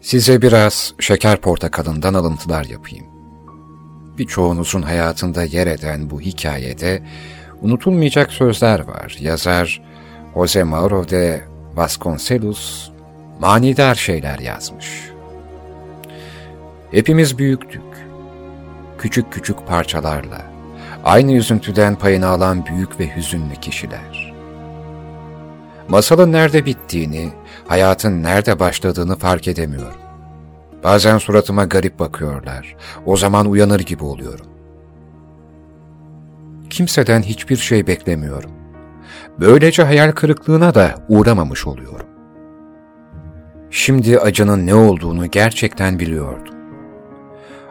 Size biraz şeker portakalından alıntılar yapayım. Birçoğunuzun hayatında yer eden bu hikayede unutulmayacak sözler var. Yazar Jose Mauro de Vasconcelos manidar şeyler yazmış. Hepimiz büyüktük. Küçük küçük parçalarla, aynı üzüntüden payını alan büyük ve hüzünlü kişiler. Masalın nerede bittiğini, hayatın nerede başladığını fark edemiyorum. Bazen suratıma garip bakıyorlar. O zaman uyanır gibi oluyorum. Kimseden hiçbir şey beklemiyorum. Böylece hayal kırıklığına da uğramamış oluyorum. Şimdi acının ne olduğunu gerçekten biliyordum.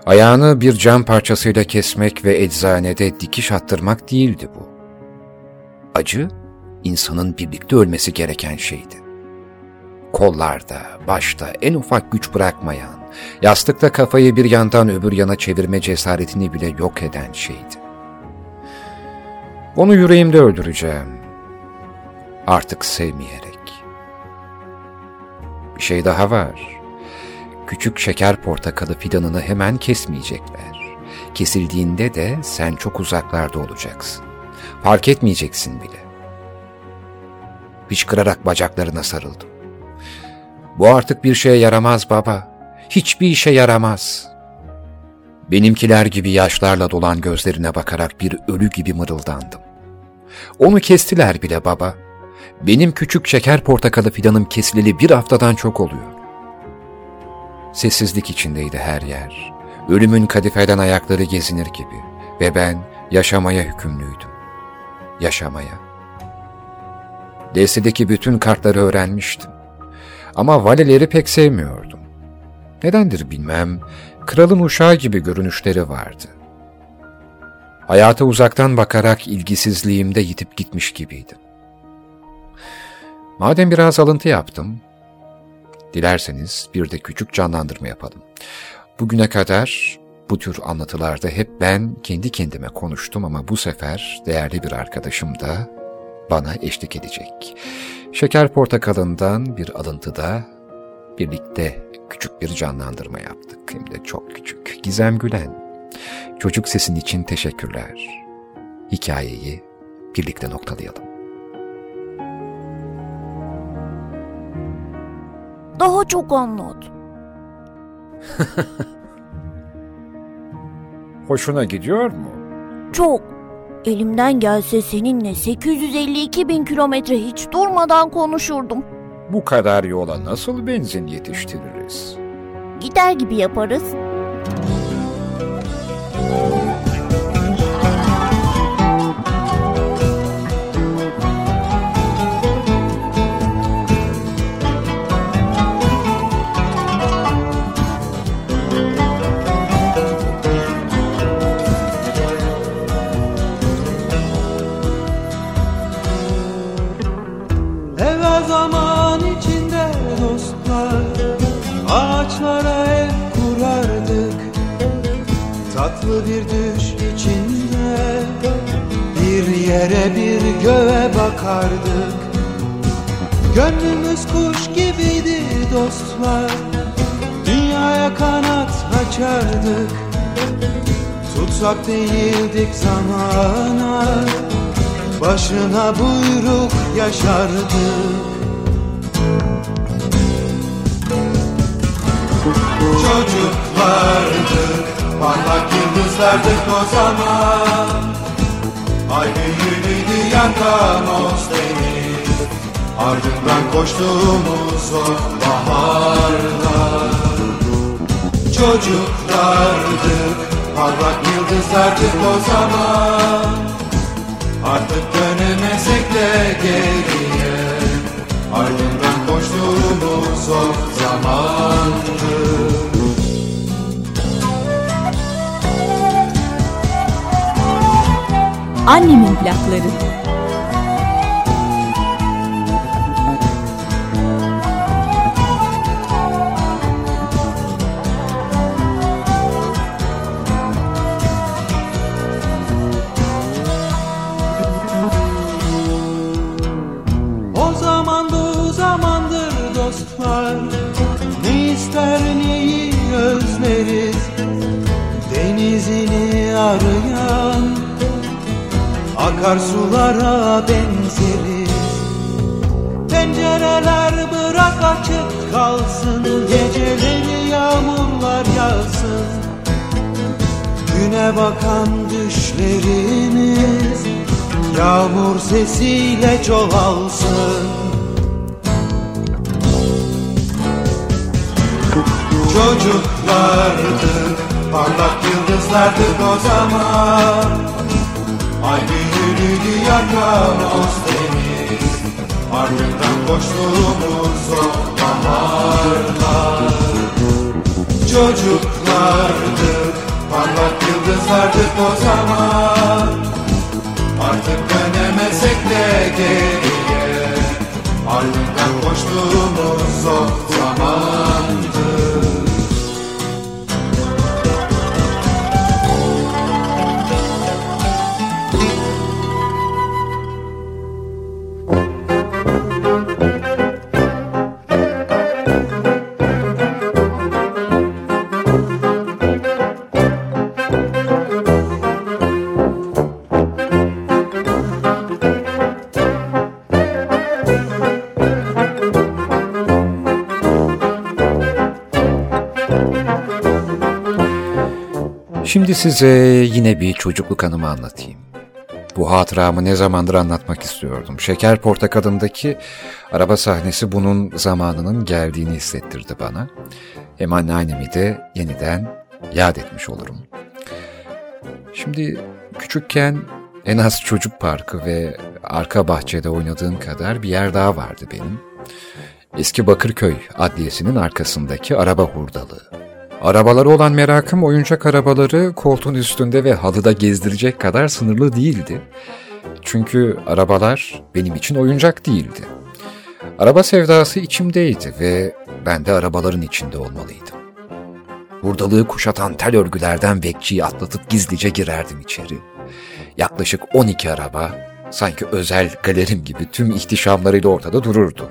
Ayağını bir cam parçasıyla kesmek ve eczanede dikiş attırmak değildi bu. Acı, insanın birlikte ölmesi gereken şeydi. Kollarda, başta en ufak güç bırakmayan, yastıkta kafayı bir yandan öbür yana çevirme cesaretini bile yok eden şeydi. Onu yüreğimde öldüreceğim. Artık sevmeyerek. Bir şey daha var. Küçük şeker portakalı fidanını hemen kesmeyecekler. Kesildiğinde de sen çok uzaklarda olacaksın. Fark etmeyeceksin bile. Hıçkırarak bacaklarına sarıldım. Bu artık bir şeye yaramaz baba. Hiçbir işe yaramaz. Benimkiler gibi yaşlarla dolan gözlerine bakarak bir ölü gibi mırıldandım. Onu kestiler bile baba. Benim küçük şeker portakalı fidanım kesileli bir haftadan çok oluyor. Sessizlik içindeydi her yer. Ölümün kadifeden ayakları gezinir gibi ve ben yaşamaya hükümlüydüm. Yaşamaya. Destedeki bütün kartları öğrenmiştim. Ama valeleri pek sevmiyordum. Nedendir bilmem, kralın uşağı gibi görünüşleri vardı. Hayata uzaktan bakarak ilgisizliğimde yitip gitmiş gibiydim. Madem biraz alıntı yaptım, dilerseniz bir de küçük canlandırma yapalım. Bugüne kadar bu tür anlatılarda hep ben kendi kendime konuştum ama bu sefer değerli bir arkadaşım da bana eşlik edecek. Şeker portakalından bir alıntıda birlikte küçük bir canlandırma yaptık. Hem de çok küçük. Gizem Gülen. Çocuk sesin için teşekkürler. Hikayeyi birlikte noktalayalım. Daha çok anlat. Hoşuna gidiyor mu? Çok. Elimden gelse seninle 852 bin kilometre hiç durmadan konuşurdum. Bu kadar yola nasıl benzin yetiştiririz? Gider gibi yaparız. Tatlı bir düş içinde Bir yere bir göğe bakardık. Gönlümüz kuş gibiydi dostlar Dünyaya kanat açardık. Tutsak değildik zamana Başına buyruk yaşardık. Çocuklardık Parlak yıldızlardık o zaman. Ay büyülüydü yakamoz deniz Ardından koştuğumuz o baharlar Çocuklardık Parlak yıldızlardık o zaman. Artık dönemesek de geriye. Ardından koştuğumuz o zamandı Annemin plakları. O zaman bu dostlar. Ne ister neyi özleriz? Denizini arayan Akarsulara benzeriz Pencereler bırak açık kalsın Geceleri yağmurlar yağsın. Güne bakan düşlerimiz Yağmur sesiyle çoğalsın. Çocuklardık, parlak yıldızlardık o zaman büyülüydü yakamoz deniz. Ardından koştuğumuz o baharlar Çocuklardık, parlak yıldızlardık o zaman. Artık dönemesek de geriye. Ardından koştuğumuz o zamandı Şimdi size yine bir çocukluk anımı anlatayım. Bu hatıramı ne zamandır anlatmak istiyordum. Şeker Portakal'ındaki araba sahnesi bunun zamanının geldiğini hissettirdi bana. Hem anneannemi de yeniden yad etmiş olurum. Şimdi küçükken en az çocuk parkı ve arka bahçede oynadığım kadar bir yer daha vardı benim. Eski Bakırköy Adliyesi'nin arkasındaki araba hurdalığı. Arabalara olan merakım oyuncak arabaları koltuğun üstünde ve halıda gezdirecek kadar sınırlı değildi. Çünkü arabalar benim için oyuncak değildi. Araba sevdası içimdeydi ve ben de arabaların içinde olmalıydım. Hurdalığı kuşatan tel örgülerden bekçiyi atlatıp gizlice girerdim içeri. Yaklaşık 12 araba sanki özel galerim gibi tüm ihtişamlarıyla ortada dururdu.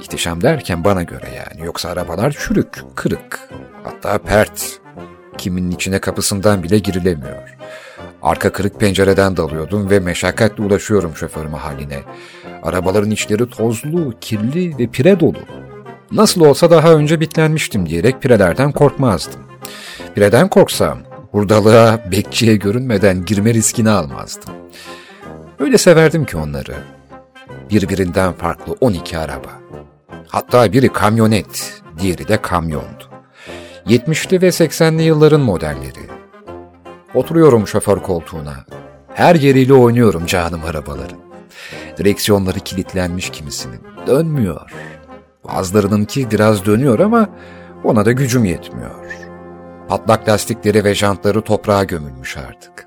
İhtişam derken bana göre yani yoksa arabalar çürük, kırık, hatta pert. Kiminin içine kapısından bile girilemiyor. Arka kırık pencereden dalıyordum ve meşakkatle ulaşıyorum şoför haline. Arabaların içleri tozlu, kirli ve pire dolu. Nasıl olsa daha önce bitlenmiştim diyerek pirelerden korkmazdım. Pireden korksam hurdalığa bekçiye görünmeden girme riskini almazdım. Öyle severdim ki onları. Birbirinden farklı 12 araba. Hatta biri kamyonet, diğeri de kamyondu. 70'li ve 80'li yılların modelleri. Oturuyorum şoför koltuğuna. Her yeriyle oynuyorum canım arabaların. Direksiyonları kilitlenmiş kimisinin. Dönmüyor. Bazılarınınki biraz dönüyor ama ona da gücüm yetmiyor. Patlak lastikleri ve jantları toprağa gömülmüş artık.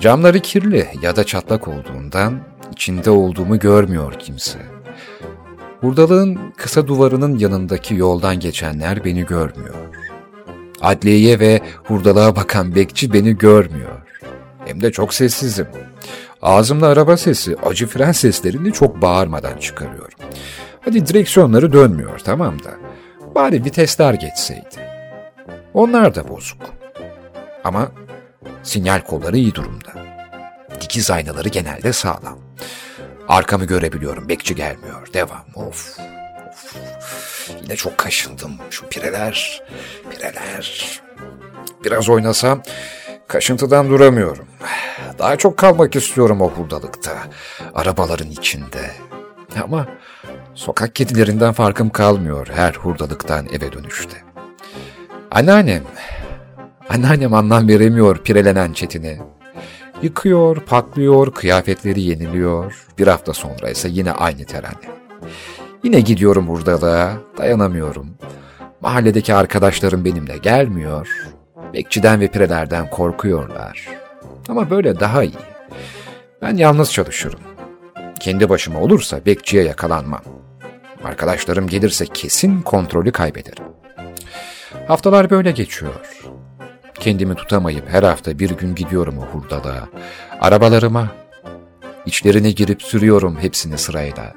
Camları kirli ya da çatlak olduğundan içinde olduğumu görmüyor kimse. Hurdalığın kısa duvarının yanındaki yoldan geçenler beni görmüyor. Adliyeye ve hurdalığa bakan bekçi beni görmüyor. Hem de çok sessizim. Ağzımla araba sesi, acı fren seslerini çok bağırmadan çıkarıyorum. Hadi direksiyonları dönmüyor tamam da. Bari vitesler geçseydi. Onlar da bozuk. Ama sinyal kolları iyi durumda. Dikiz aynaları genelde sağlam. Arkamı görebiliyorum. Bekçi gelmiyor. Devam. Of. of. Yine çok kaşındım. Şu pireler. Pireler. Biraz oynasam kaşıntıdan duramıyorum. Daha çok kalmak istiyorum o hurdalıkta. Arabaların içinde. Ama sokak kedilerinden farkım kalmıyor her hurdalıktan eve dönüşte. Anneannem, anneannem anlam veremiyor pirelenen çetine. Yıkıyor, paklıyor, kıyafetleri yeniliyor. Bir hafta sonra ise yine aynı terane. Yine gidiyorum hurdalığa, dayanamıyorum. Mahalledeki arkadaşlarım benimle gelmiyor. Bekçiden ve pirelerden korkuyorlar. Ama böyle daha iyi. Ben yalnız çalışırım. Kendi başıma olursa bekçiye yakalanmam. Arkadaşlarım gelirse kesin kontrolü kaybederim. Haftalar böyle geçiyor. Kendimi tutamayıp her hafta bir gün gidiyorum o hurdalığa. Arabalarıma. İçlerine girip sürüyorum hepsini sırayla.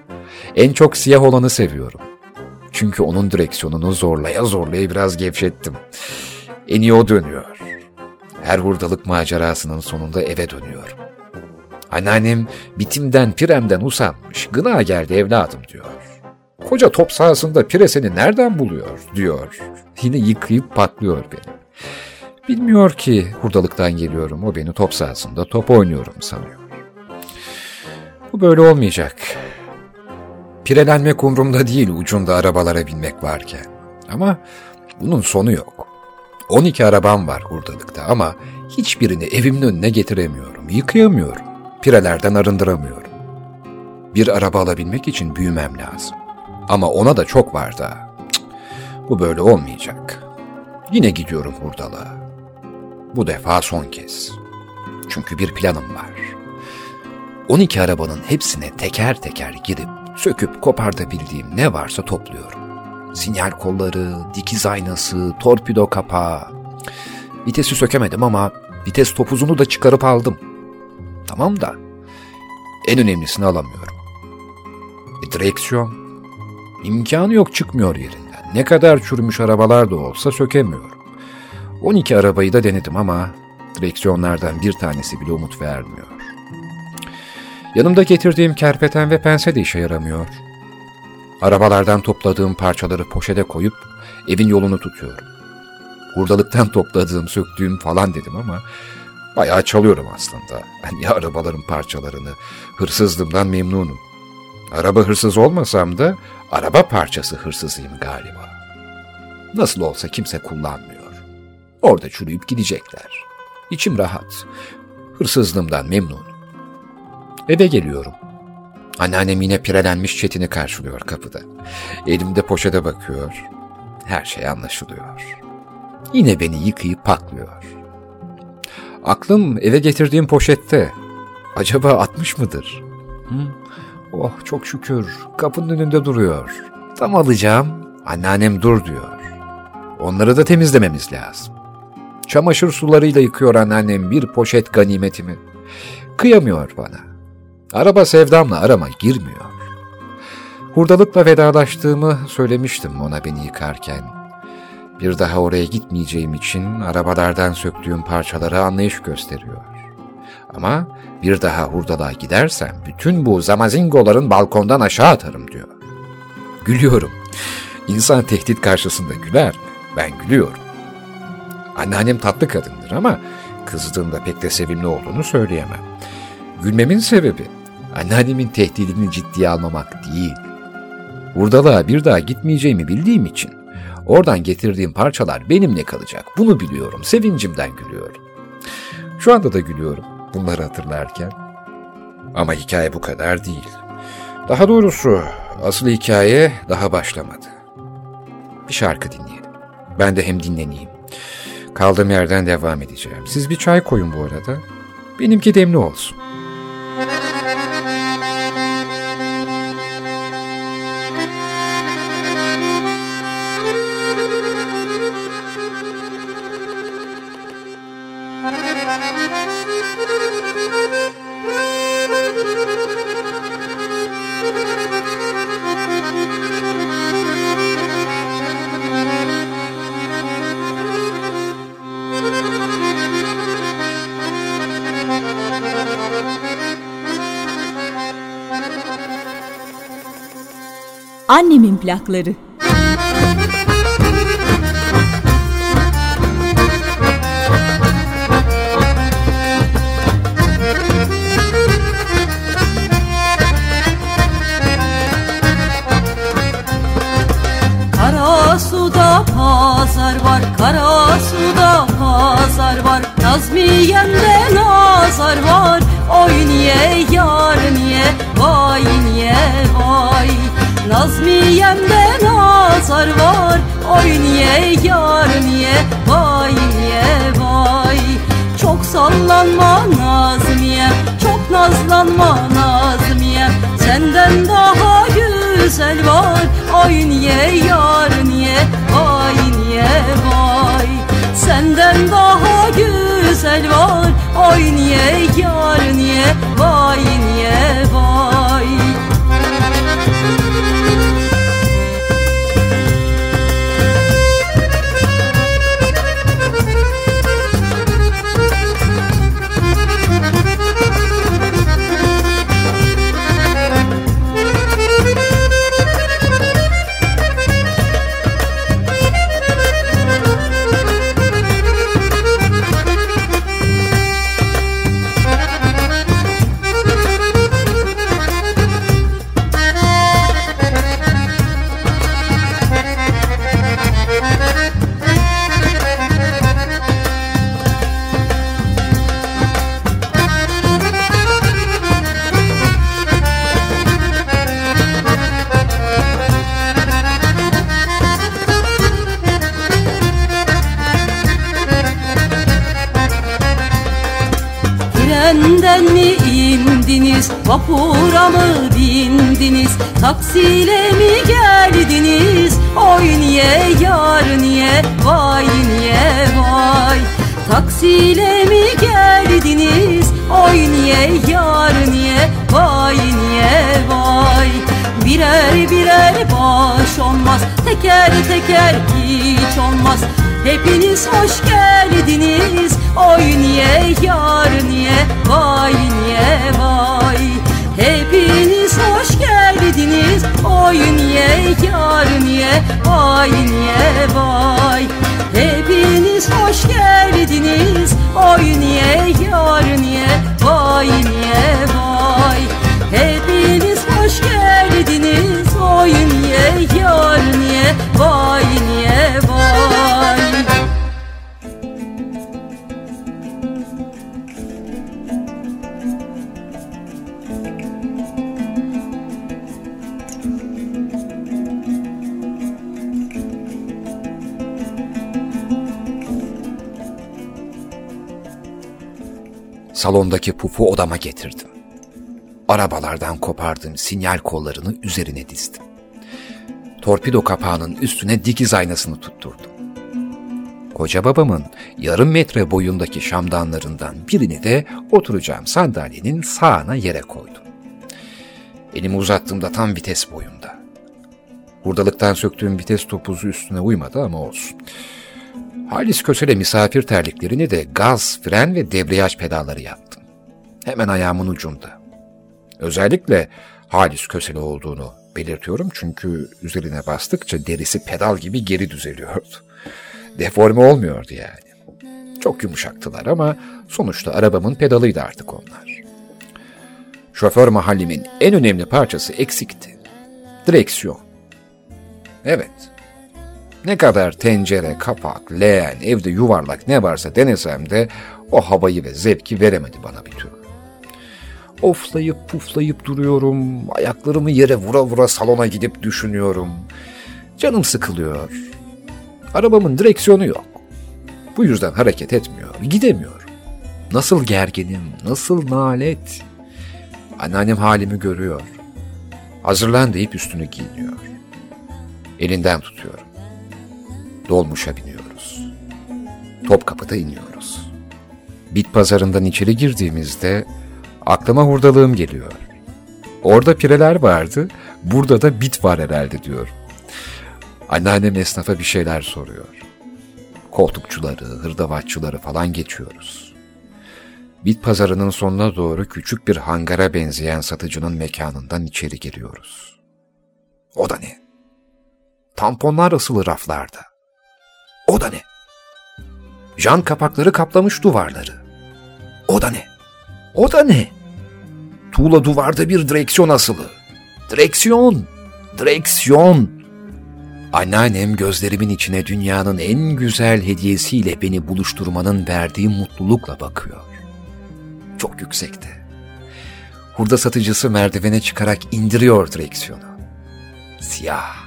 En çok siyah olanı seviyorum. Çünkü onun direksiyonunu zorlaya zorlaya biraz gevşettim. En iyi o dönüyor. Her hurdalık macerasının sonunda eve dönüyorum. Anneannem bitimden piremden usanmış. Gına geldi evladım diyor. Koca top sahasında pire seni nereden buluyor diyor. Yine yıkayıp patlıyor beni. Bilmiyor ki hurdalıktan geliyorum. O beni top sahasında top oynuyorum sanıyor. Bu böyle olmayacak. Pirelenmek umurumda değil ucunda arabalara binmek varken. Ama bunun sonu yok. 12 arabam var hurdalıkta ama hiçbirini evimin önüne getiremiyorum, yıkayamıyorum, pirelerden arındıramıyorum. Bir araba alabilmek için büyümem lazım. Ama ona da çok var da. Bu böyle olmayacak. Yine gidiyorum hurdalığa. Bu defa son kez. Çünkü bir planım var. 12 arabanın hepsine teker teker girip söküp kopartabildiğim ne varsa topluyorum. Sinyal kolları, dikiz aynası, torpido kapağı. Vitesi sökemedim ama vites topuzunu da çıkarıp aldım. Tamam da en önemlisini alamıyorum. E, direksiyon. İmkanı yok çıkmıyor yerinden. Ne kadar çürümüş arabalar da olsa sökemiyorum. 12 arabayı da denedim ama direksiyonlardan bir tanesi bile umut vermiyor. Yanımda getirdiğim kerpeten ve pense de işe yaramıyor. Arabalardan topladığım parçaları poşete koyup evin yolunu tutuyorum. Hurdalıktan topladığım, söktüğüm falan dedim ama bayağı çalıyorum aslında. Hani arabaların parçalarını, hırsızlığımdan memnunum. Araba hırsız olmasam da araba parçası hırsızıyım galiba. Nasıl olsa kimse kullanmıyor. Orada çürüyüp gidecekler. İçim rahat. Hırsızlığımdan memnunum. Eve geliyorum. Anneannem yine pirelenmiş Çetin'i karşılıyor kapıda. Elimde poşete bakıyor. Her şey anlaşılıyor. Yine beni yıkayıp paklıyor. Aklım eve getirdiğim poşette. Acaba atmış mıdır? Hı? Oh çok şükür kapının önünde duruyor. Tam alacağım. Anneannem dur diyor. Onları da temizlememiz lazım. Çamaşır sularıyla yıkıyor anneannem bir poşet ganimetimi. Kıyamıyor bana. Araba sevdamla arama girmiyor. Hurdalıkla vedalaştığımı söylemiştim ona beni yıkarken. Bir daha oraya gitmeyeceğim için arabalardan söktüğüm parçalara anlayış gösteriyor. Ama bir daha hurdalığa gidersem bütün bu zamazingoların balkondan aşağı atarım diyor. Gülüyorum. İnsan tehdit karşısında güler? Ben gülüyorum. Anneannem tatlı kadındır ama kızdığında pek de sevimli olduğunu söyleyemem. Gülmemin sebebi anneannemin tehdidini ciddiye almamak değil. Hurdalığa bir daha gitmeyeceğimi bildiğim için oradan getirdiğim parçalar benimle kalacak. Bunu biliyorum. Sevincimden gülüyorum. Şu anda da gülüyorum bunları hatırlarken. Ama hikaye bu kadar değil. Daha doğrusu asıl hikaye daha başlamadı. Bir şarkı dinleyelim. Ben de hem dinleneyim. Kaldığım yerden devam edeceğim. Siz bir çay koyun bu arada. Benimki demli olsun. Annemin plakları. Trenden mi indiniz, vapura mı bindiniz? Taksiyle mi geldiniz, oy niye yar niye Vay niye vay? Taksiyle mi geldiniz, oy niye yar niye Vay niye vay? Birer birer baş olmaz Teker teker hiç olmaz Hepiniz hoş geldiniz. Oy niye yar niye Vay niye vay? Hepiniz hoş geldiniz. Oy niye yar niye Vay niye vay? Hepiniz hoş geldiniz. Oy niye yar niye Vay niye vay? Hepiniz hoş geldiniz. Oy niye yar niye Vay Salondaki pufu odama getirdim. Arabalardan kopardığım sinyal kollarını üzerine dizdim. Torpido kapağının üstüne dikiz aynasını tutturdum. Koca babamın yarım metre boyundaki şamdanlarından birini de oturacağım sandalyenin sağına yere koydum. Elimi uzattığımda tam vites boyunda. Hurdalıktan söktüğüm vites topuzu üstüne uymadı ama olsun. Halis Kösel'e misafir terliklerini de gaz, fren ve debriyaj pedalları yaptım. Hemen ayağımın ucunda. Özellikle Halis Kösele olduğunu belirtiyorum çünkü üzerine bastıkça derisi pedal gibi geri düzeliyordu. Deforme olmuyordu yani. Çok yumuşaktılar ama sonuçta arabamın pedalıydı artık onlar. Şoför mahallimin en önemli parçası eksikti. Direksiyon. Evet, ne kadar tencere, kapak, leğen, evde yuvarlak ne varsa denesem de o havayı ve zevki veremedi bana bir türlü. Oflayıp puflayıp duruyorum, ayaklarımı yere vura vura salona gidip düşünüyorum. Canım sıkılıyor. Arabamın direksiyonu yok. Bu yüzden hareket etmiyor, gidemiyor. Nasıl gerginim, nasıl nalet. Anneannem halimi görüyor. Hazırlan deyip üstünü giyiniyor. Elinden tutuyorum. Dolmuşa biniyoruz. Topkapı'da iniyoruz. Bit pazarından içeri girdiğimizde aklıma hurdalığım geliyor. Orada pireler vardı, burada da bit var herhalde diyorum. Anneannem esnafa bir şeyler soruyor. Koltukçuları, hırdavatçıları falan geçiyoruz. Bit pazarının sonuna doğru küçük bir hangara benzeyen satıcının mekanından içeri giriyoruz. O da ne? Tamponlar asılı raflarda. O da ne? Jant kapakları kaplamış duvarları. O da ne? O da ne? Tuğla duvarda bir direksiyon asılı. Direksiyon! Direksiyon! Anneannem gözlerimin içine dünyanın en güzel hediyesiyle beni buluşturmanın verdiği mutlulukla bakıyor. Çok yüksekte. Hurda satıcısı merdivene çıkarak indiriyor direksiyonu. Siyah.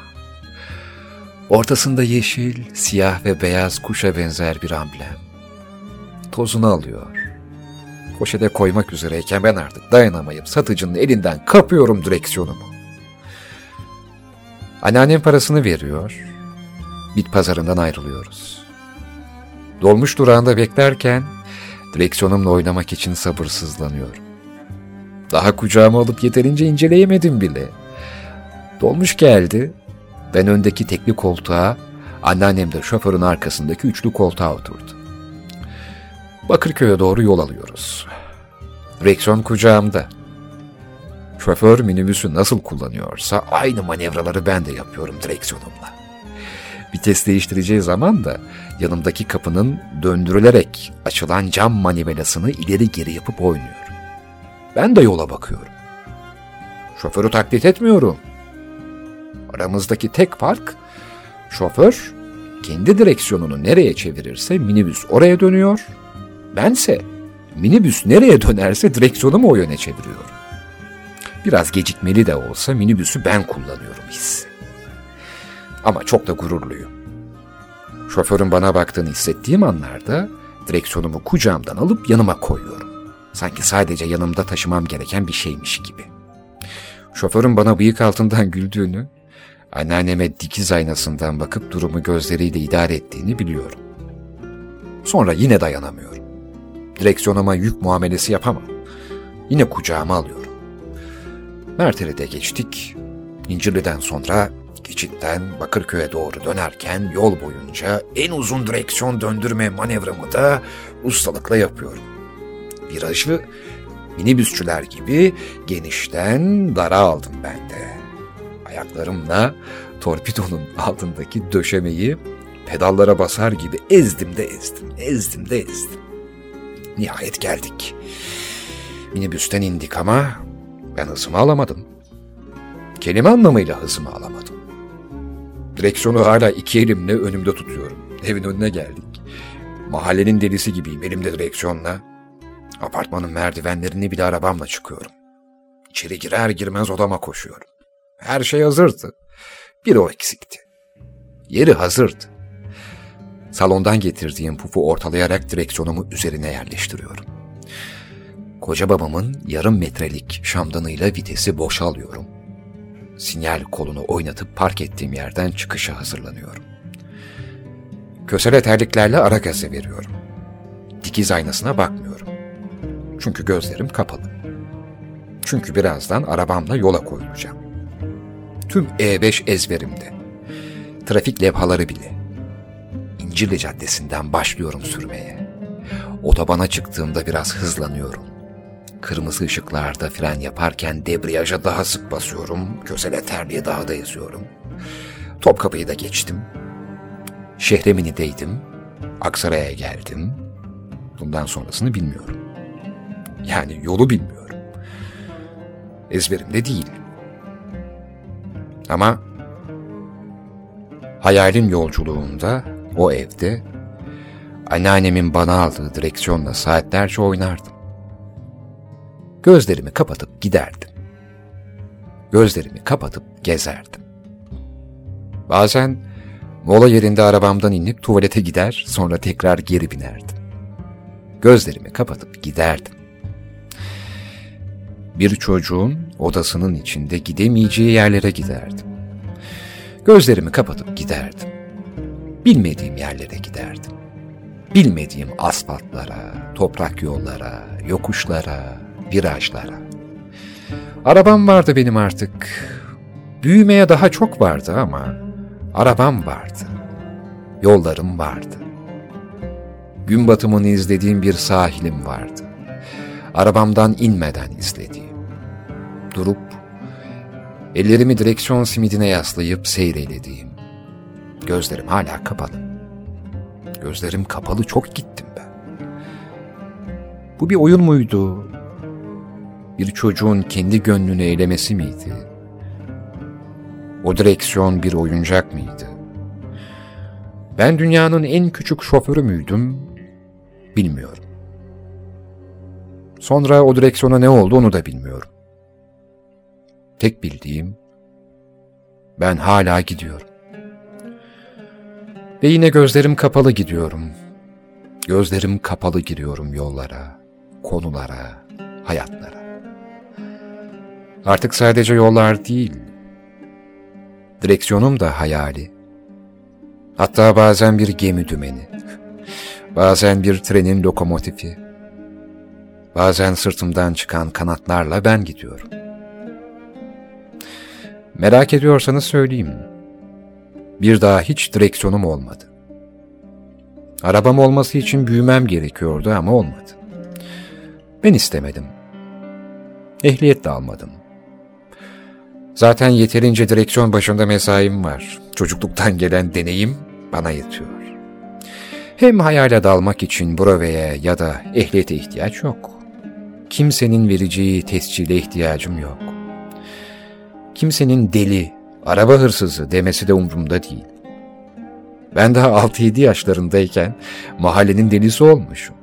Ortasında yeşil, siyah ve beyaz kuşa benzer bir amblem. Tozunu alıyor. Poşete koymak üzereyken ben artık dayanamayıp satıcının elinden kapıyorum direksiyonumu. Anneannem parasını veriyor. Bit pazarından ayrılıyoruz. Dolmuş durağında beklerken direksiyonumla oynamak için sabırsızlanıyorum. Daha kucağıma alıp yeterince inceleyemedim bile. Dolmuş geldi. Ben öndeki tekli koltuğa, anneannem de şoförün arkasındaki üçlü koltuğa oturdu. Bakırköy'e doğru yol alıyoruz. Direksiyon kucağımda. Şoför minibüsü nasıl kullanıyorsa aynı manevraları ben de yapıyorum direksiyonumla. Vites değiştireceği zaman da yanımdaki kapının döndürülerek açılan cam manivelasını ileri geri yapıp oynuyorum. Ben de yola bakıyorum. Şoförü taklit etmiyorum. Aramızdaki tek fark şoför kendi direksiyonunu nereye çevirirse minibüs oraya dönüyor. Bense minibüs nereye dönerse direksiyonumu o yöne çeviriyorum. Biraz gecikmeli de olsa minibüsü ben kullanıyorum hissi. Ama çok da gururluyum. Şoförün bana baktığını hissettiğim anlarda direksiyonumu kucağımdan alıp yanıma koyuyorum. Sanki sadece yanımda taşımam gereken bir şeymiş gibi. Şoförün bana bıyık altından güldüğünü, anneanneme dikiz aynasından bakıp durumu gözleriyle idare ettiğini biliyorum. Sonra yine dayanamıyorum. Direksiyonuma yük muamelesi yapamam. Yine kucağıma alıyorum. Merteli'de geçtik. İncirli'den sonra geçitten Bakırköy'e doğru dönerken yol boyunca en uzun direksiyon döndürme manevramı da ustalıkla yapıyorum. Virajı minibüsçüler gibi genişten dara aldım ben de. Ayaklarımla torpidonun altındaki döşemeyi pedallara basar gibi ezdim de ezdim, ezdim de ezdim. Nihayet geldik. Minibüsten indik ama ben hızımı alamadım. Kelime anlamıyla hızımı alamadım. Direksiyonu hala iki elimle önümde tutuyorum. Evin önüne geldik. Mahallenin delisi gibiyim elimde direksiyonla. Apartmanın merdivenlerini bile arabamla çıkıyorum. İçeri girer girmez odama koşuyorum. Her şey hazırdı. Bir o eksikti. Yeri hazırdı. Salondan getirdiğim pufu ortalayarak direksiyonumu üzerine yerleştiriyorum. Koca babamın yarım metrelik şamdanıyla vitesi boşalıyorum. Sinyal kolunu oynatıp park ettiğim yerden çıkışa hazırlanıyorum. Kösele terliklerle ara gazı veriyorum. Dikiz aynasına bakmıyorum. Çünkü gözlerim kapalı. Çünkü birazdan arabamla yola koyulacağım. Tüm E5 ezberimde. Trafik levhaları bile. İncirli Caddesi'nden başlıyorum sürmeye. Otobana çıktığımda biraz hızlanıyorum. Kırmızı ışıklarda fren yaparken debriyaja daha sık basıyorum. Kösele terliğe daha da yazıyorum. Topkapı'yı da geçtim. Şehremini'deydim. Aksaray'a geldim. Bundan sonrasını bilmiyorum. Yani yolu bilmiyorum. Ezberimde değil. Ama hayalin yolculuğunda o evde anneannemin bana aldığı direksiyonla saatlerce oynardım. Gözlerimi kapatıp giderdim. Gözlerimi kapatıp gezerdim. Bazen mola yerinde arabamdan inip tuvalete gider sonra tekrar geri binerdim. Gözlerimi kapatıp giderdim. Bir çocuğun odasının içinde gidemeyeceği yerlere giderdim. Gözlerimi kapatıp giderdim. Bilmediğim yerlere giderdim. Bilmediğim asfaltlara, toprak yollara, yokuşlara, virajlara. Arabam vardı benim artık. Büyümeye daha çok vardı ama arabam vardı. Yollarım vardı. Gün batımını izlediğim bir sahilim vardı. Arabamdan inmeden izlediğim. Durup ellerimi direksiyon simidine yaslayıp seyreylediğim. Gözlerim hala kapalı. Gözlerim kapalı çok gittim ben. Bu bir oyun muydu? Bir çocuğun kendi gönlünü eylemesi miydi? O direksiyon bir oyuncak mıydı? Ben dünyanın en küçük şoförü müydüm? Bilmiyorum. Sonra o direksiyona ne oldu onu da bilmiyorum. Tek bildiğim, ben hala gidiyorum. Ve yine gözlerim kapalı gidiyorum. Gözlerim kapalı giriyorum yollara, konulara, hayatlara. Artık sadece yollar değil, direksiyonum da hayali. Hatta bazen bir gemi dümeni, bazen bir trenin lokomotifi, bazen sırtımdan çıkan kanatlarla ben gidiyorum. Merak ediyorsanız söyleyeyim. Bir daha hiç direksiyonum olmadı. Arabam olması için büyümem gerekiyordu ama olmadı. Ben istemedim. Ehliyet de almadım. Zaten yeterince direksiyon başında mesaim var. Çocukluktan gelen deneyim bana yetiyor. Hem hayale dalmak için broveye ya da ehliyete ihtiyaç yok. Kimsenin vereceği tescile ihtiyacım yok. Kimsenin deli, araba hırsızı demesi de umurumda değil. Ben daha 6-7 yaşlarındayken mahallenin delisi olmuşum.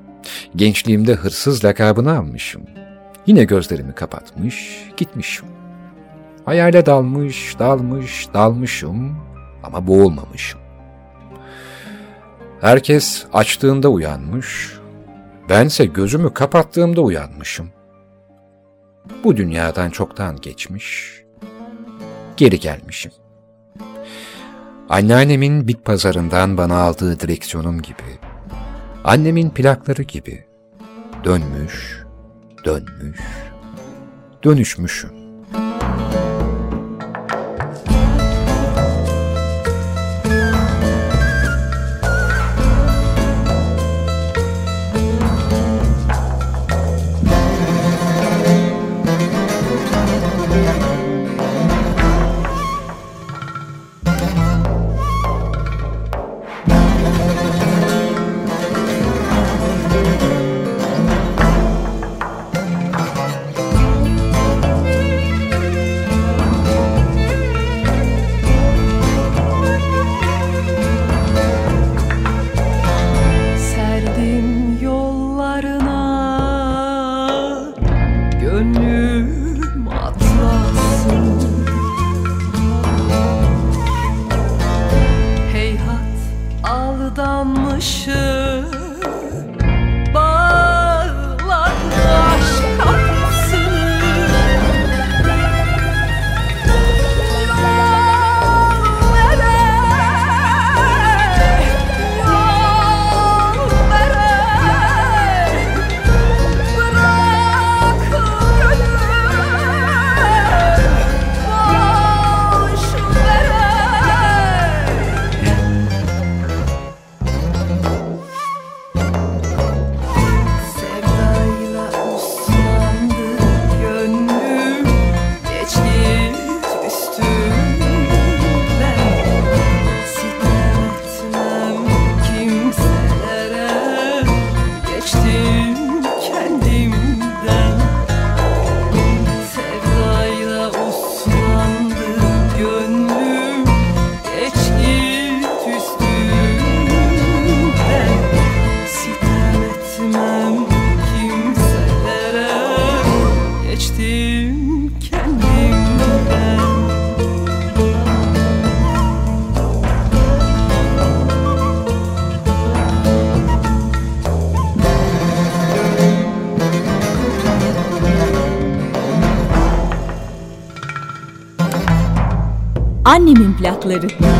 Gençliğimde hırsız lakabını almışım. Yine gözlerimi kapatmış, gitmişim. Hayale dalmış, dalmış, dalmışım ama boğulmamışım. Herkes açtığında uyanmış, Bense gözümü kapattığımda uyanmışım. Bu dünyadan çoktan geçmiş, geri gelmişim. Anneannemin bit pazarından bana aldığı direksiyonum gibi, annemin plakları gibi dönmüş, dönmüş, dönüşmüşüm. Annemin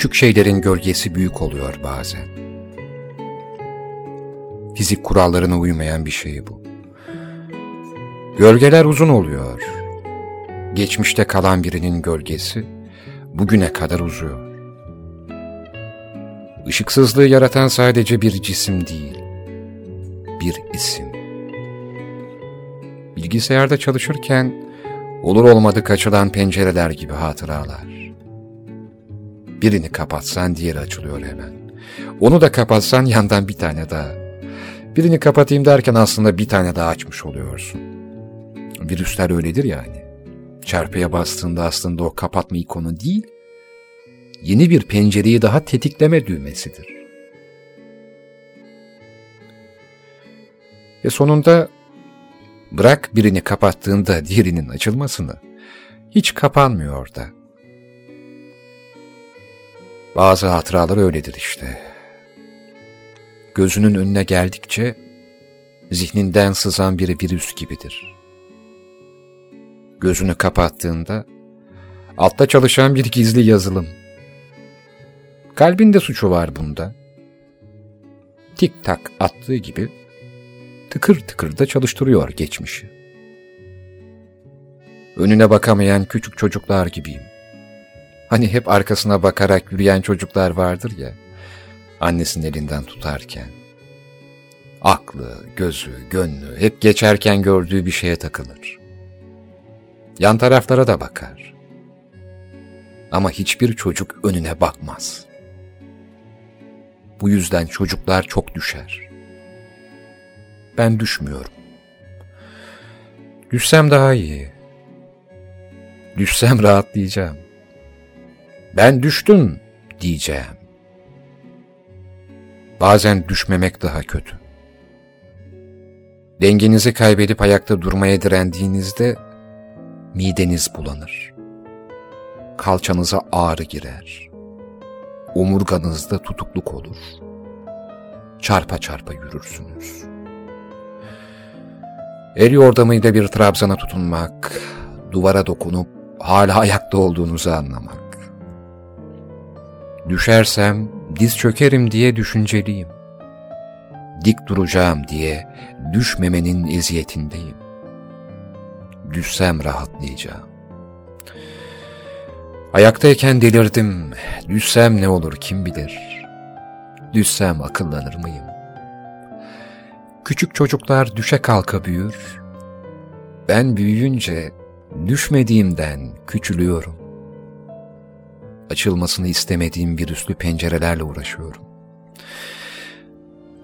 Küçük şeylerin gölgesi büyük oluyor bazen. Fizik kurallarına uymayan bir şey bu. Gölgeler uzun oluyor. Geçmişte kalan birinin gölgesi bugüne kadar uzuyor. Işıksızlığı yaratan sadece bir cisim değil, bir isim. Bilgisayarda çalışırken olur olmadık açılan pencereler gibi hatıralar. Birini kapatsan diğeri açılıyor hemen. Onu da kapatsan yandan bir tane daha. Birini kapatayım derken aslında bir tane daha açmış oluyorsun. Virüsler öyledir yani. Çarpıya bastığında aslında o kapatma ikonu değil, yeni bir pencereyi daha tetikleme düğmesidir. Ve sonunda bırak birini kapattığında diğerinin açılmasını, hiç kapanmıyor da. Bazı hatıralar öyledir işte. Gözünün önüne geldikçe zihninden sızan bir virüs gibidir. Gözünü kapattığında altta çalışan bir gizli yazılım. Kalbinde suçu var bunda. Tik tak attığı gibi tıkır tıkır da çalıştırıyor geçmişi. Önüne bakamayan küçük çocuklar gibiyim. Hani hep arkasına bakarak yürüyen çocuklar vardır ya, annesinin elinden tutarken. Aklı, gözü, gönlü hep geçerken gördüğü bir şeye takılır. Yan taraflara da bakar. Ama hiçbir çocuk önüne bakmaz. Bu yüzden çocuklar çok düşer. Ben düşmüyorum. Düşsem daha iyi. Düşsem rahatlayacağım. Ben düştüm diyeceğim. Bazen düşmemek daha kötü. Dengenizi kaybedip ayakta durmaya direndiğinizde mideniz bulanır. Kalçanıza ağrı girer. Omurganızda tutukluk olur. Çarpa çarpa yürürsünüz. El yordamıyla bir trabzana tutunmak, duvara dokunup hala ayakta olduğunuzu anlamak. Düşersem diz çökerim diye düşünceliyim. Dik duracağım diye düşmemenin eziyetindeyim. Düşsem rahatlayacağım. Ayaktayken delirdim. Düşsem ne olur kim bilir. Düşsem akıllanır mıyım? Küçük çocuklar düşe kalka büyür. Ben büyüyünce düşmediğimden küçülüyorum. Açılmasını istemediğim bir üslü pencerelerle uğraşıyorum.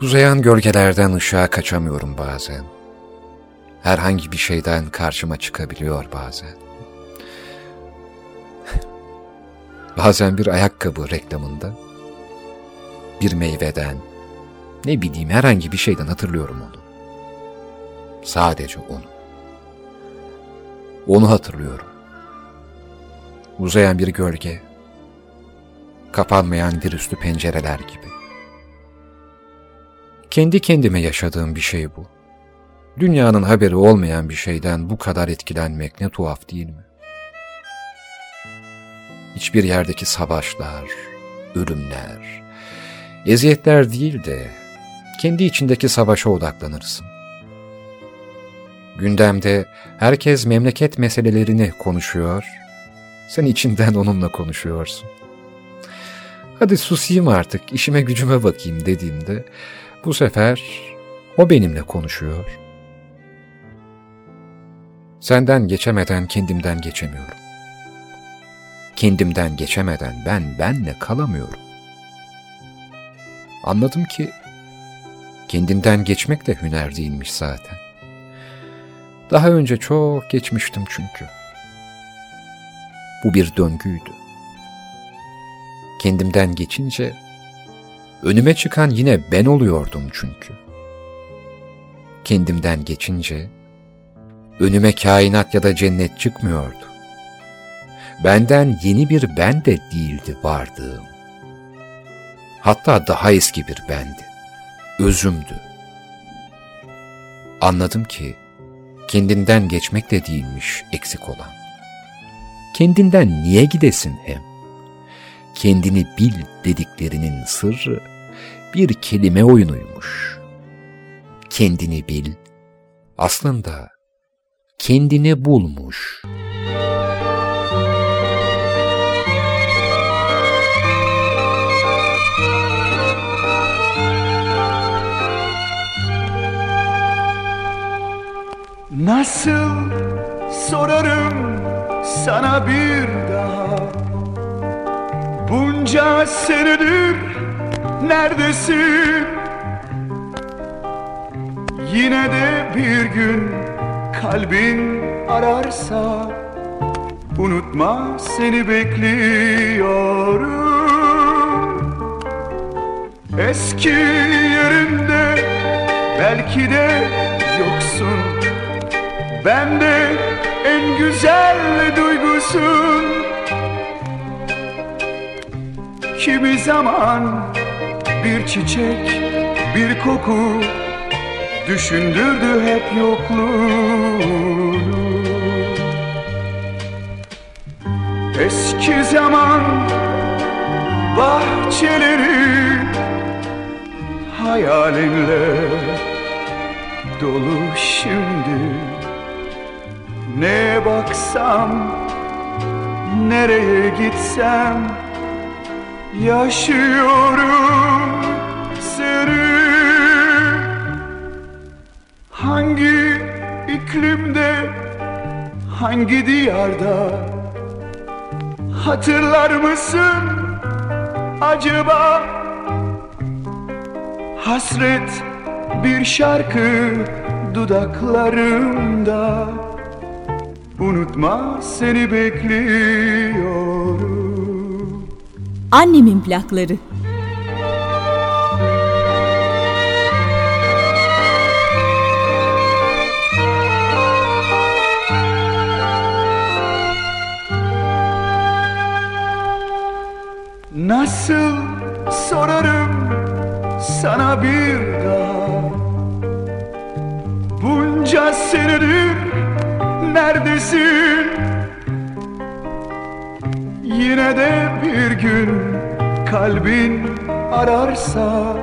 Uzayan gölgelerden ışığa kaçamıyorum bazen. Herhangi bir şeyden karşıma çıkabiliyor bazen. bazen bir ayakkabı reklamında, bir meyveden, ne bileyim herhangi bir şeyden hatırlıyorum onu. Sadece onu. Onu hatırlıyorum. Uzayan bir gölge, kapanmayan virüslü pencereler gibi. Kendi kendime yaşadığım bir şey bu. Dünyanın haberi olmayan bir şeyden bu kadar etkilenmek ne tuhaf değil mi? Hiçbir yerdeki savaşlar, ölümler, eziyetler değil de kendi içindeki savaşa odaklanırsın. Gündemde herkes memleket meselelerini konuşuyor, sen içinden onunla konuşuyorsun. Hadi susayım artık, işime gücüme bakayım dediğimde bu sefer o benimle konuşuyor. Senden geçemeden kendimden geçemiyorum. Kendimden geçemeden ben benle kalamıyorum. Anladım ki kendinden geçmek de hüner değilmiş zaten. Daha önce çok geçmiştim çünkü. Bu bir döngüydü. Kendimden geçince önüme çıkan yine ben oluyordum çünkü. Kendimden geçince önüme kainat ya da cennet çıkmıyordu. Benden yeni bir ben de değildi vardığım. Hatta daha eski bir bendi. Özümdü. Anladım ki kendinden geçmek de değilmiş eksik olan. Kendinden niye gidesin hem? Kendini bil dediklerinin sırrı bir kelime oyunuymuş. Kendini bil, aslında kendini bulmuş. Nasıl sorarım sana bir daha Bunca senedir neredesin? Yine de bir gün kalbin ararsa Unutma seni bekliyorum. Eski yerinde belki de yoksun. Ben de en güzel duygusun Kimi zaman bir çiçek, bir koku Düşündürdü hep yokluğunu. Eski zaman bahçeleri Hayalinle dolu şimdi. Neye baksam, nereye gitsem Yaşıyorum seni. Hangi iklimde, hangi diyarda? Hatırlar mısın acaba? Hasret bir şarkı dudaklarımda. Unutma seni bekliyorum Annemin plakları. Nasıl sorarım sana bir kalbin ararsa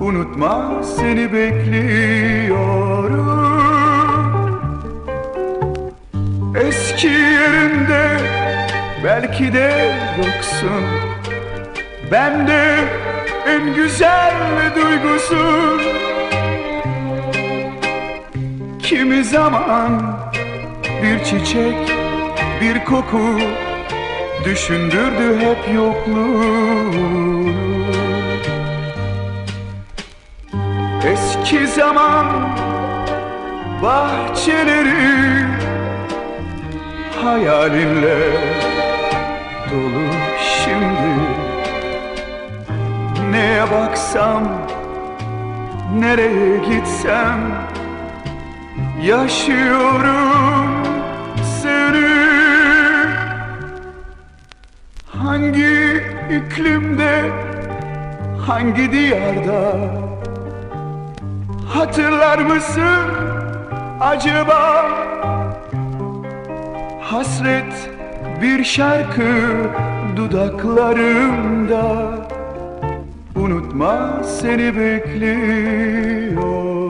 Unutma seni bekliyorum. Eski yerinde belki de yoksun Ben de en güzel duygusun. Kimi zaman bir çiçek, bir koku Düşündürdü hep yokluğunu Eski zaman bahçeleri Hayalinle dolu. Şimdi Neye baksam, nereye gitsem Yaşıyorum Hangi iklimde, hangi diyarda? Hatırlar mısın acaba? Hasret bir şarkı dudaklarımda. Unutma seni bekliyorum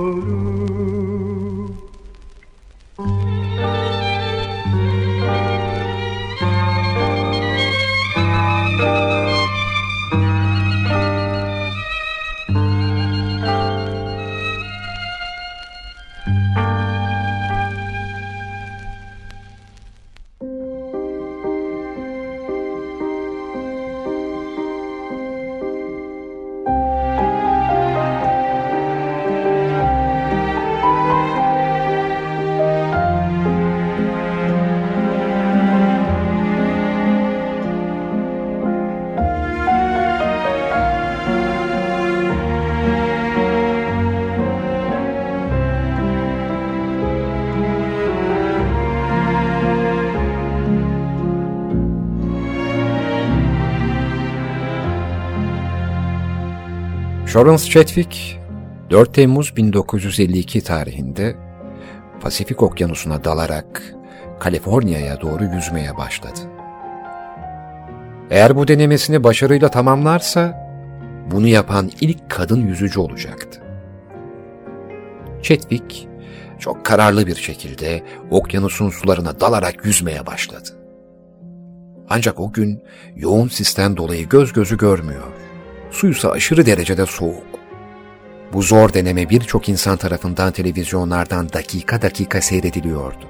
Florence Chadwick 4 Temmuz 1952 tarihinde Pasifik Okyanusu'na dalarak Kaliforniya'ya doğru yüzmeye başladı. Eğer bu denemesini başarıyla tamamlarsa bunu yapan ilk kadın yüzücü olacaktı. Chetwick çok kararlı bir şekilde okyanusun sularına dalarak yüzmeye başladı. Ancak o gün yoğun sisten dolayı göz gözü görmüyor. Suysa aşırı derecede soğuk. Bu zor deneme birçok insan tarafından televizyonlardan dakika dakika seyrediliyordu.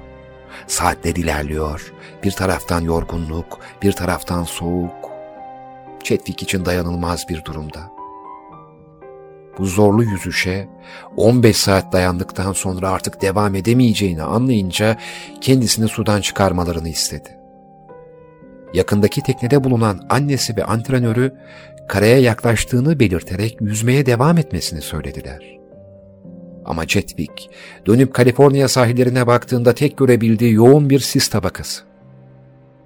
Saatler ilerliyor, bir taraftan yorgunluk, bir taraftan soğuk. Chetwick için dayanılmaz bir durumda. Bu zorlu yüzüşe 15 saat dayandıktan sonra artık devam edemeyeceğini anlayınca kendisini sudan çıkarmalarını istedi. Yakındaki teknede bulunan annesi ve antrenörü karaya yaklaştığını belirterek yüzmeye devam etmesini söylediler. Ama Chetwick dönüp Kaliforniya sahillerine baktığında tek görebildiği yoğun bir sis tabakası.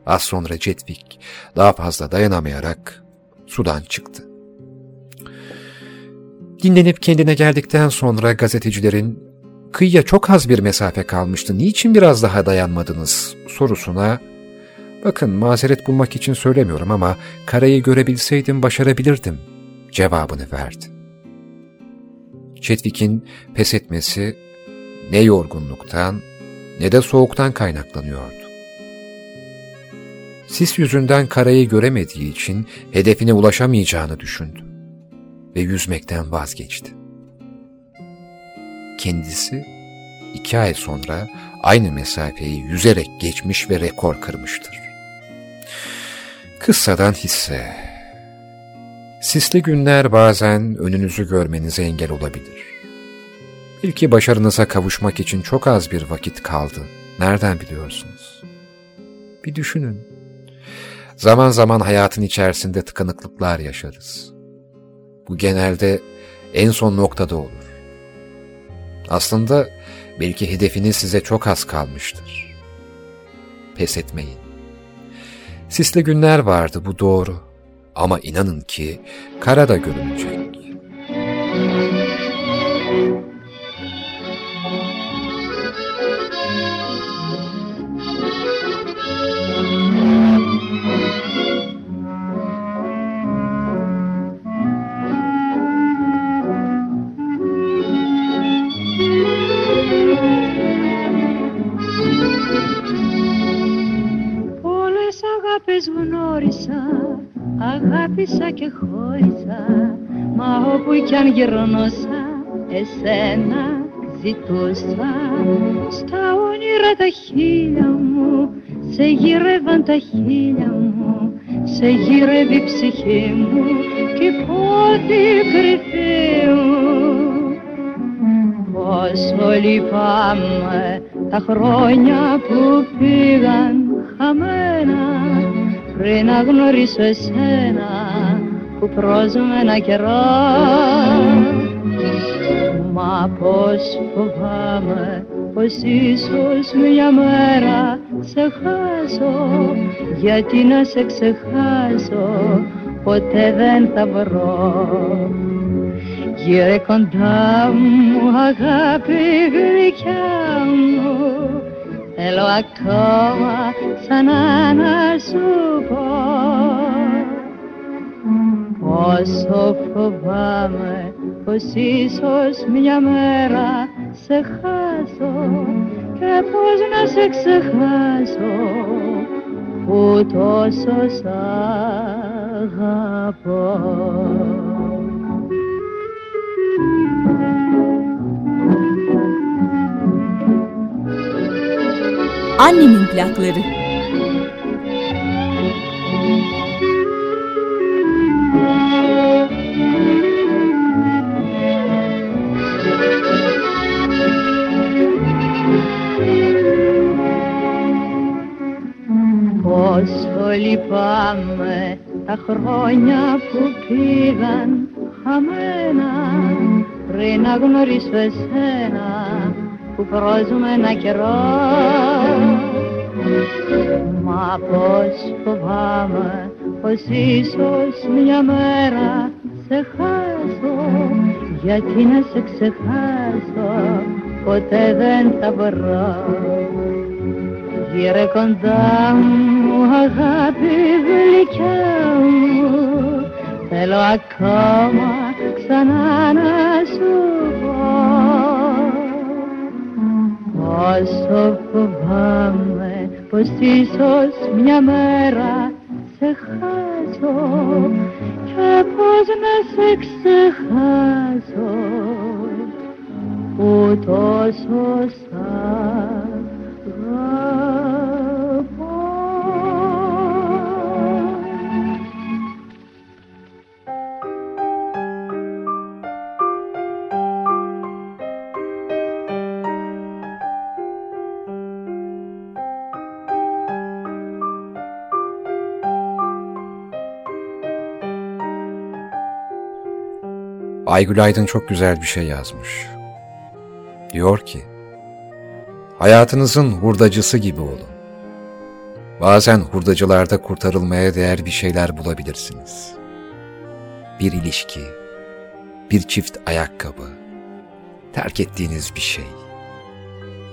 Az sonra Chetwick daha fazla dayanamayarak sudan çıktı. Dinlenip kendine geldikten sonra gazetecilerin kıyıya çok az bir mesafe kalmıştı, niçin biraz daha dayanmadınız sorusuna bakın mazeret bulmak için söylemiyorum ama karayı görebilseydim başarabilirdim cevabını verdi. Chetwick'in pes etmesi ne yorgunluktan ne de soğuktan kaynaklanıyordu. Sis yüzünden karayı göremediği için hedefine ulaşamayacağını düşündü ve yüzmekten vazgeçti. Kendisi iki ay sonra aynı mesafeyi yüzerek geçmiş ve rekor kırmıştır. Kıssadan hisse. Sisli günler bazen önünüzü görmenize engel olabilir. Belki başarınıza kavuşmak için çok az bir vakit kaldı. Nereden biliyorsunuz? Bir düşünün. Zaman zaman hayatın içerisinde tıkanıklıklar yaşarız. Bu genelde en son noktada olur. Aslında belki hedefiniz size çok az kalmıştır. Pes etmeyin. Sisli günler vardı bu doğru. Ama inanın ki kara da görünecek. Αγάπησα και χώρισα. Μα όπου κι αν γυρνώσα εσένα ζητούσα. Στα όνειρα τα χείλια μου σε γύρευαν τα χείλια μου Σε γύρευε η ψυχή μου και πότε κρυφή μου Πόσο λυπάμαι τα χρόνια που πήγαν χαμένα πριν να γνωρίσω εσένα που ένα καιρό Μα πως φοβάμαι πως ίσως μια μέρα σε χάσω γιατί να σε ξεχάσω ποτέ δεν θα βρω. Γύρε κοντά μου αγάπη γλυκιά μου Θέλω ακόμα ξανά να σου πω Πόσο φοβάμαι πως ίσως μια μέρα σε χάσω και πως να σε ξεχάσω που τόσο σ' αγαπώ Annemin plakları. Πόσο λυπάμαι τα χρόνια που πήγαν χαμένα πριν να γνωρίσω εσένα που πρόζουμε ένα καιρό Μα πως φοβάμαι πως ίσως μια μέρα σε χάσω. Γιατί να σε ξεχάσω ποτέ δεν θα βρω. Γύρε κοντά μου αγάπη γλυκιά μου. Θέλω ακόμα ξανά να σου πω. Όσο φοβάμαι πως ίσως μια μέρα σε χάσω και πως να σε ξεχάσω. Που τόσο σ' Aygül Aydın çok güzel bir şey yazmış. Diyor ki, Hayatınızın hurdacısı gibi olun. Bazen hurdacılarda kurtarılmaya değer bir şeyler bulabilirsiniz. Bir ilişki, bir çift ayakkabı, terk ettiğiniz bir şey.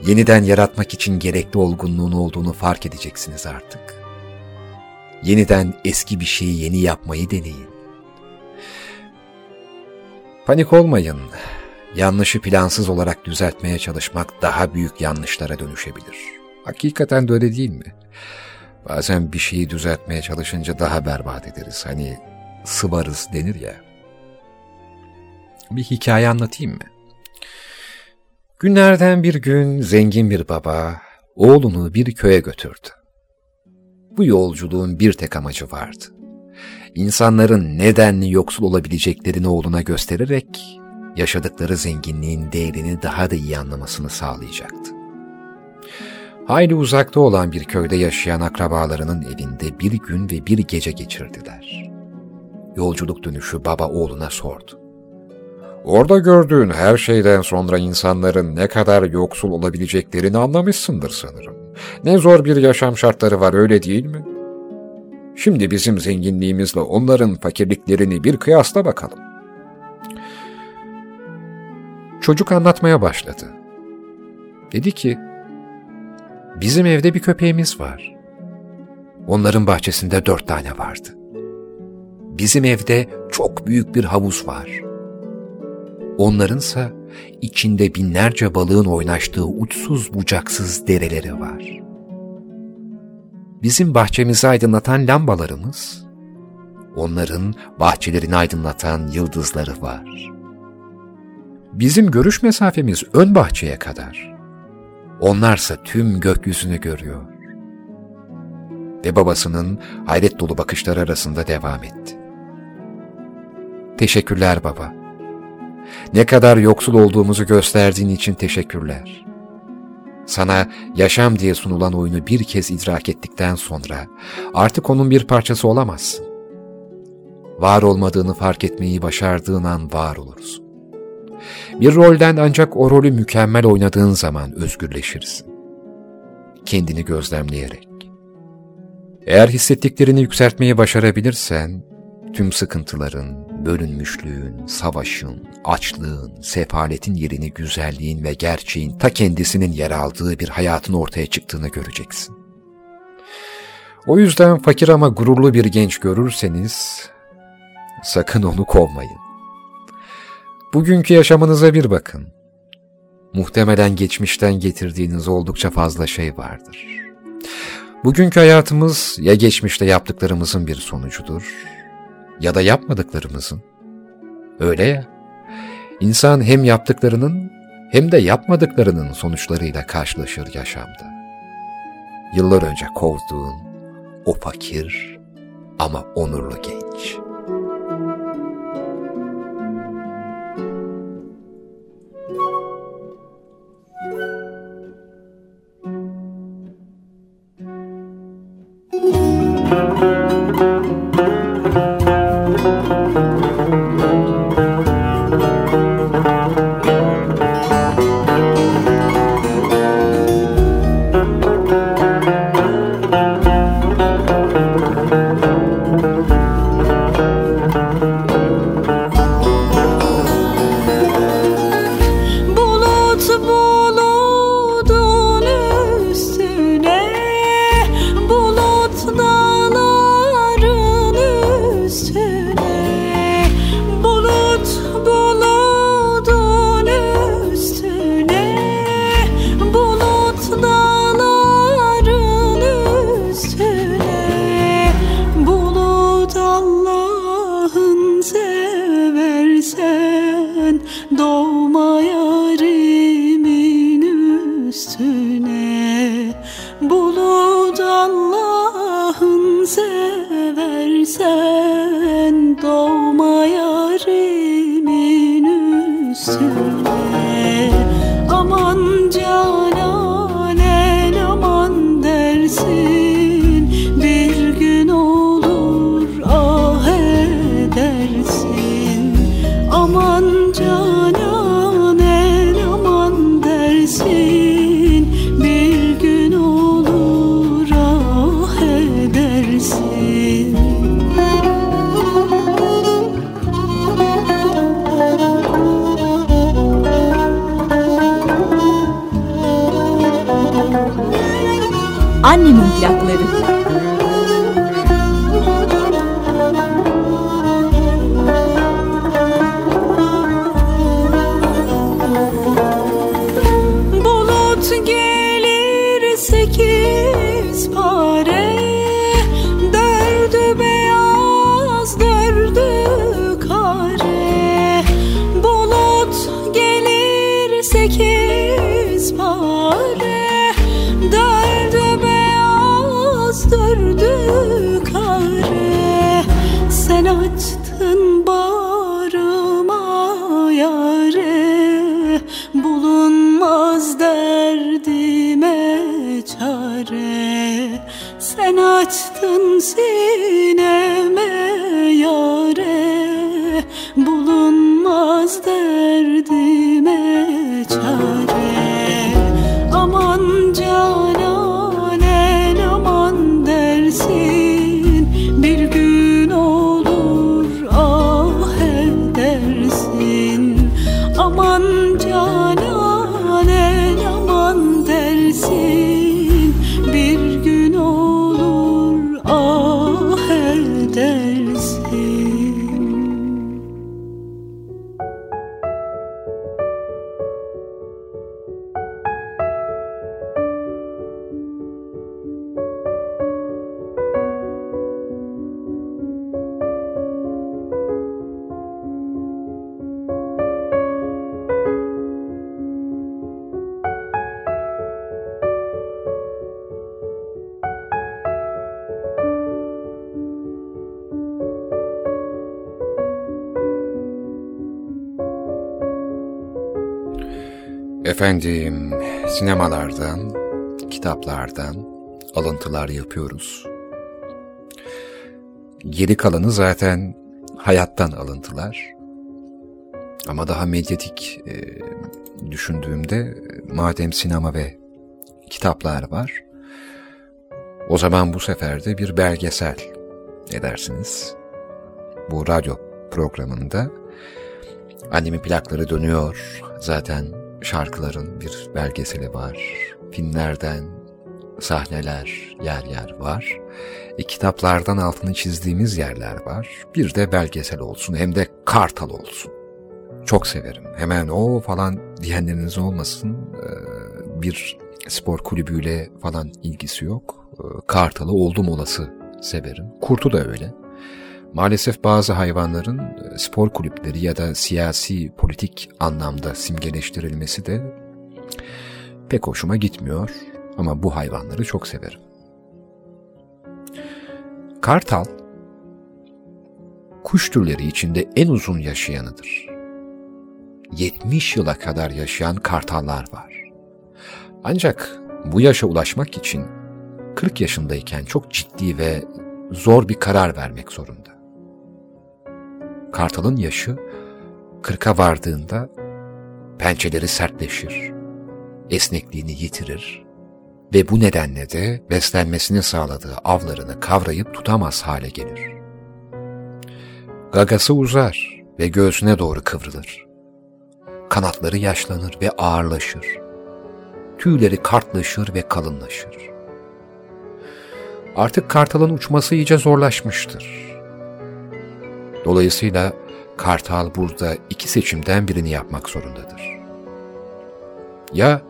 Yeniden yaratmak için gerekli olgunluğun olduğunu fark edeceksiniz artık. Yeniden eski bir şeyi yeni yapmayı deneyin. Panik olmayın. Yanlışı plansız olarak düzeltmeye çalışmak daha büyük yanlışlara dönüşebilir. Hakikaten de öyle değil mi? Bazen bir şeyi düzeltmeye çalışınca daha berbat ederiz. Hani sıvarız denir ya. Bir hikaye anlatayım mı? Günlerden bir gün zengin bir baba oğlunu bir köye götürdü. Bu yolculuğun bir tek amacı vardı insanların nedenli yoksul olabileceklerini oğluna göstererek yaşadıkları zenginliğin değerini daha da iyi anlamasını sağlayacaktı. Hayli uzakta olan bir köyde yaşayan akrabalarının evinde bir gün ve bir gece geçirdiler. Yolculuk dönüşü baba oğluna sordu. Orada gördüğün her şeyden sonra insanların ne kadar yoksul olabileceklerini anlamışsındır sanırım. Ne zor bir yaşam şartları var öyle değil mi?'' Şimdi bizim zenginliğimizle onların fakirliklerini bir kıyasla bakalım. Çocuk anlatmaya başladı. Dedi ki, bizim evde bir köpeğimiz var. Onların bahçesinde dört tane vardı. Bizim evde çok büyük bir havuz var. Onlarınsa içinde binlerce balığın oynaştığı uçsuz bucaksız dereleri var bizim bahçemizi aydınlatan lambalarımız, onların bahçelerini aydınlatan yıldızları var. Bizim görüş mesafemiz ön bahçeye kadar. Onlarsa tüm gökyüzünü görüyor. Ve babasının hayret dolu bakışları arasında devam etti. Teşekkürler baba. Ne kadar yoksul olduğumuzu gösterdiğin için teşekkürler. Sana yaşam diye sunulan oyunu bir kez idrak ettikten sonra artık onun bir parçası olamazsın. Var olmadığını fark etmeyi başardığın an var olursun. Bir rolden ancak o rolü mükemmel oynadığın zaman özgürleşirsin. Kendini gözlemleyerek. Eğer hissettiklerini yükseltmeyi başarabilirsen, tüm sıkıntıların, bölünmüşlüğün, savaşın, açlığın, sefaletin yerini güzelliğin ve gerçeğin ta kendisinin yer aldığı bir hayatın ortaya çıktığını göreceksin. O yüzden fakir ama gururlu bir genç görürseniz, sakın onu kovmayın. Bugünkü yaşamınıza bir bakın. Muhtemelen geçmişten getirdiğiniz oldukça fazla şey vardır. Bugünkü hayatımız ya geçmişte yaptıklarımızın bir sonucudur ya da yapmadıklarımızın. Öyle ya, insan hem yaptıklarının hem de yapmadıklarının sonuçlarıyla karşılaşır yaşamda. Yıllar önce kovduğun o fakir ama onurlu genç. Müzik see Efendim, sinemalardan, kitaplardan alıntılar yapıyoruz. Geri kalanı zaten hayattan alıntılar. Ama daha medyatik e, düşündüğümde madem sinema ve kitaplar var, o zaman bu sefer de bir belgesel ne dersiniz? Bu radyo programında annemin plakları dönüyor. Zaten şarkıların bir belgeseli var. Filmlerden sahneler yer yer var. E, kitaplardan altını çizdiğimiz yerler var. Bir de belgesel olsun hem de kartal olsun. Çok severim. Hemen o falan diyenleriniz olmasın. Ee, bir spor kulübüyle falan ilgisi yok. Ee, kartalı oldum olası severim. Kurtu da öyle. Maalesef bazı hayvanların e, spor kulüpleri ya da siyasi politik anlamda simgeleştirilmesi de pek hoşuma gitmiyor ama bu hayvanları çok severim. Kartal, kuş türleri içinde en uzun yaşayanıdır. 70 yıla kadar yaşayan kartallar var. Ancak bu yaşa ulaşmak için 40 yaşındayken çok ciddi ve zor bir karar vermek zorunda. Kartal'ın yaşı kırka vardığında pençeleri sertleşir, esnekliğini yitirir ve bu nedenle de beslenmesini sağladığı avlarını kavrayıp tutamaz hale gelir. Gagası uzar ve göğsüne doğru kıvrılır. Kanatları yaşlanır ve ağırlaşır. Tüyleri kartlaşır ve kalınlaşır. Artık kartalın uçması iyice zorlaşmıştır Dolayısıyla Kartal burada iki seçimden birini yapmak zorundadır. Ya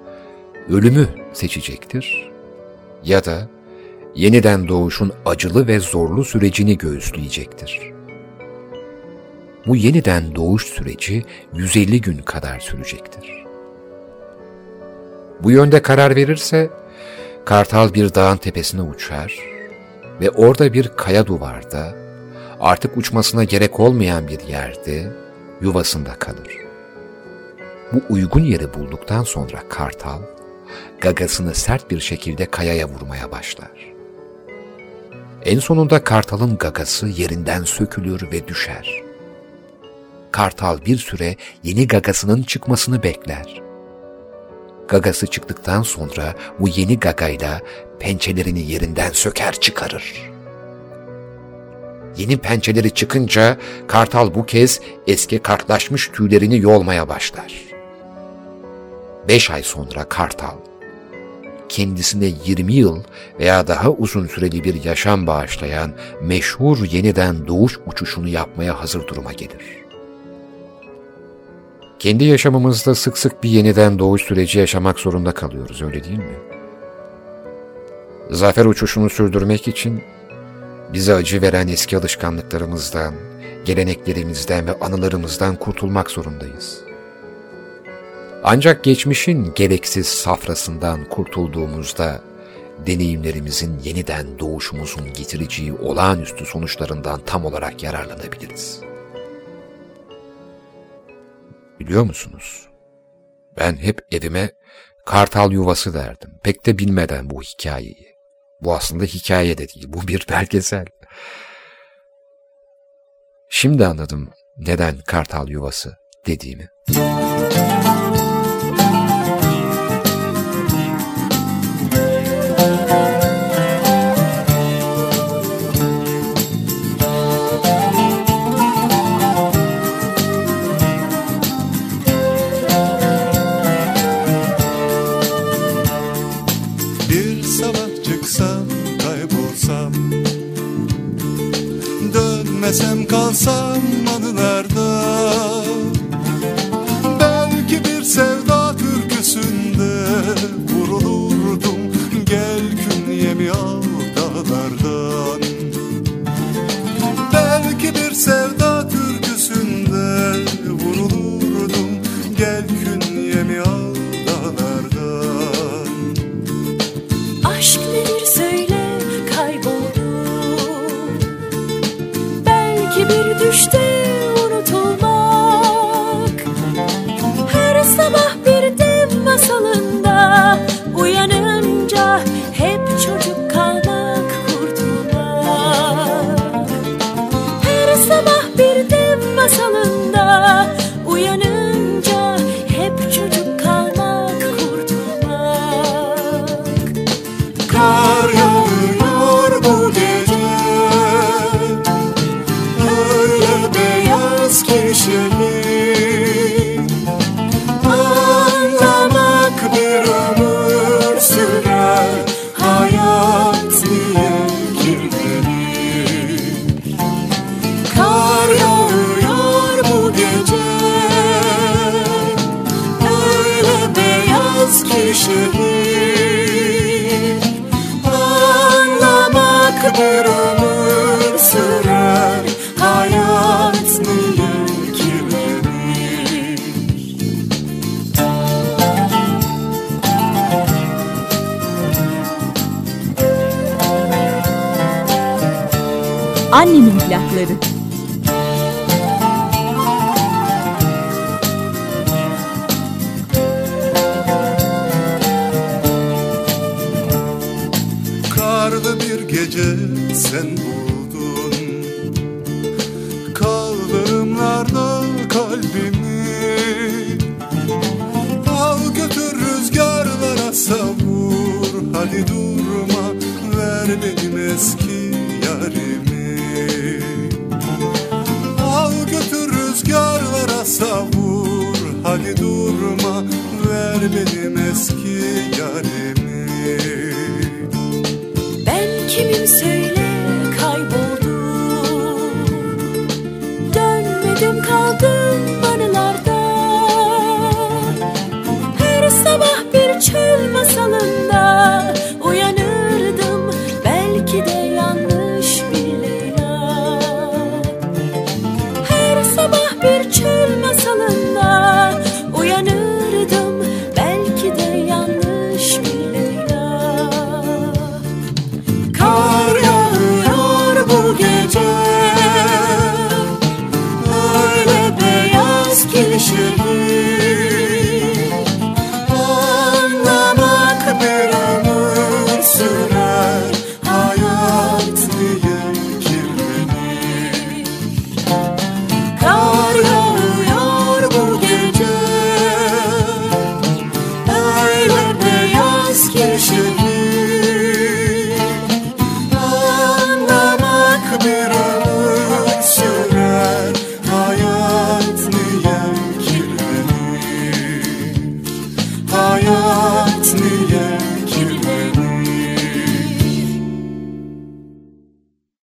ölümü seçecektir ya da yeniden doğuşun acılı ve zorlu sürecini göğüsleyecektir. Bu yeniden doğuş süreci 150 gün kadar sürecektir. Bu yönde karar verirse Kartal bir dağın tepesine uçar ve orada bir kaya duvarda artık uçmasına gerek olmayan bir yerde yuvasında kalır. Bu uygun yeri bulduktan sonra kartal, gagasını sert bir şekilde kayaya vurmaya başlar. En sonunda kartalın gagası yerinden sökülür ve düşer. Kartal bir süre yeni gagasının çıkmasını bekler. Gagası çıktıktan sonra bu yeni gagayla pençelerini yerinden söker çıkarır. Yeni pençeleri çıkınca kartal bu kez eski kartlaşmış tüylerini yolmaya başlar. Beş ay sonra kartal kendisine 20 yıl veya daha uzun süreli bir yaşam bağışlayan meşhur yeniden doğuş uçuşunu yapmaya hazır duruma gelir. Kendi yaşamımızda sık sık bir yeniden doğuş süreci yaşamak zorunda kalıyoruz, öyle değil mi? Zafer uçuşunu sürdürmek için bize acı veren eski alışkanlıklarımızdan, geleneklerimizden ve anılarımızdan kurtulmak zorundayız. Ancak geçmişin gereksiz safrasından kurtulduğumuzda deneyimlerimizin yeniden doğuşumuzun getireceği olağanüstü sonuçlarından tam olarak yararlanabiliriz. Biliyor musunuz? Ben hep evime kartal yuvası derdim. Pek de bilmeden bu hikayeyi. Bu aslında hikaye de değil, bu bir belgesel. Şimdi anladım neden kartal yuvası dediğimi. kalsa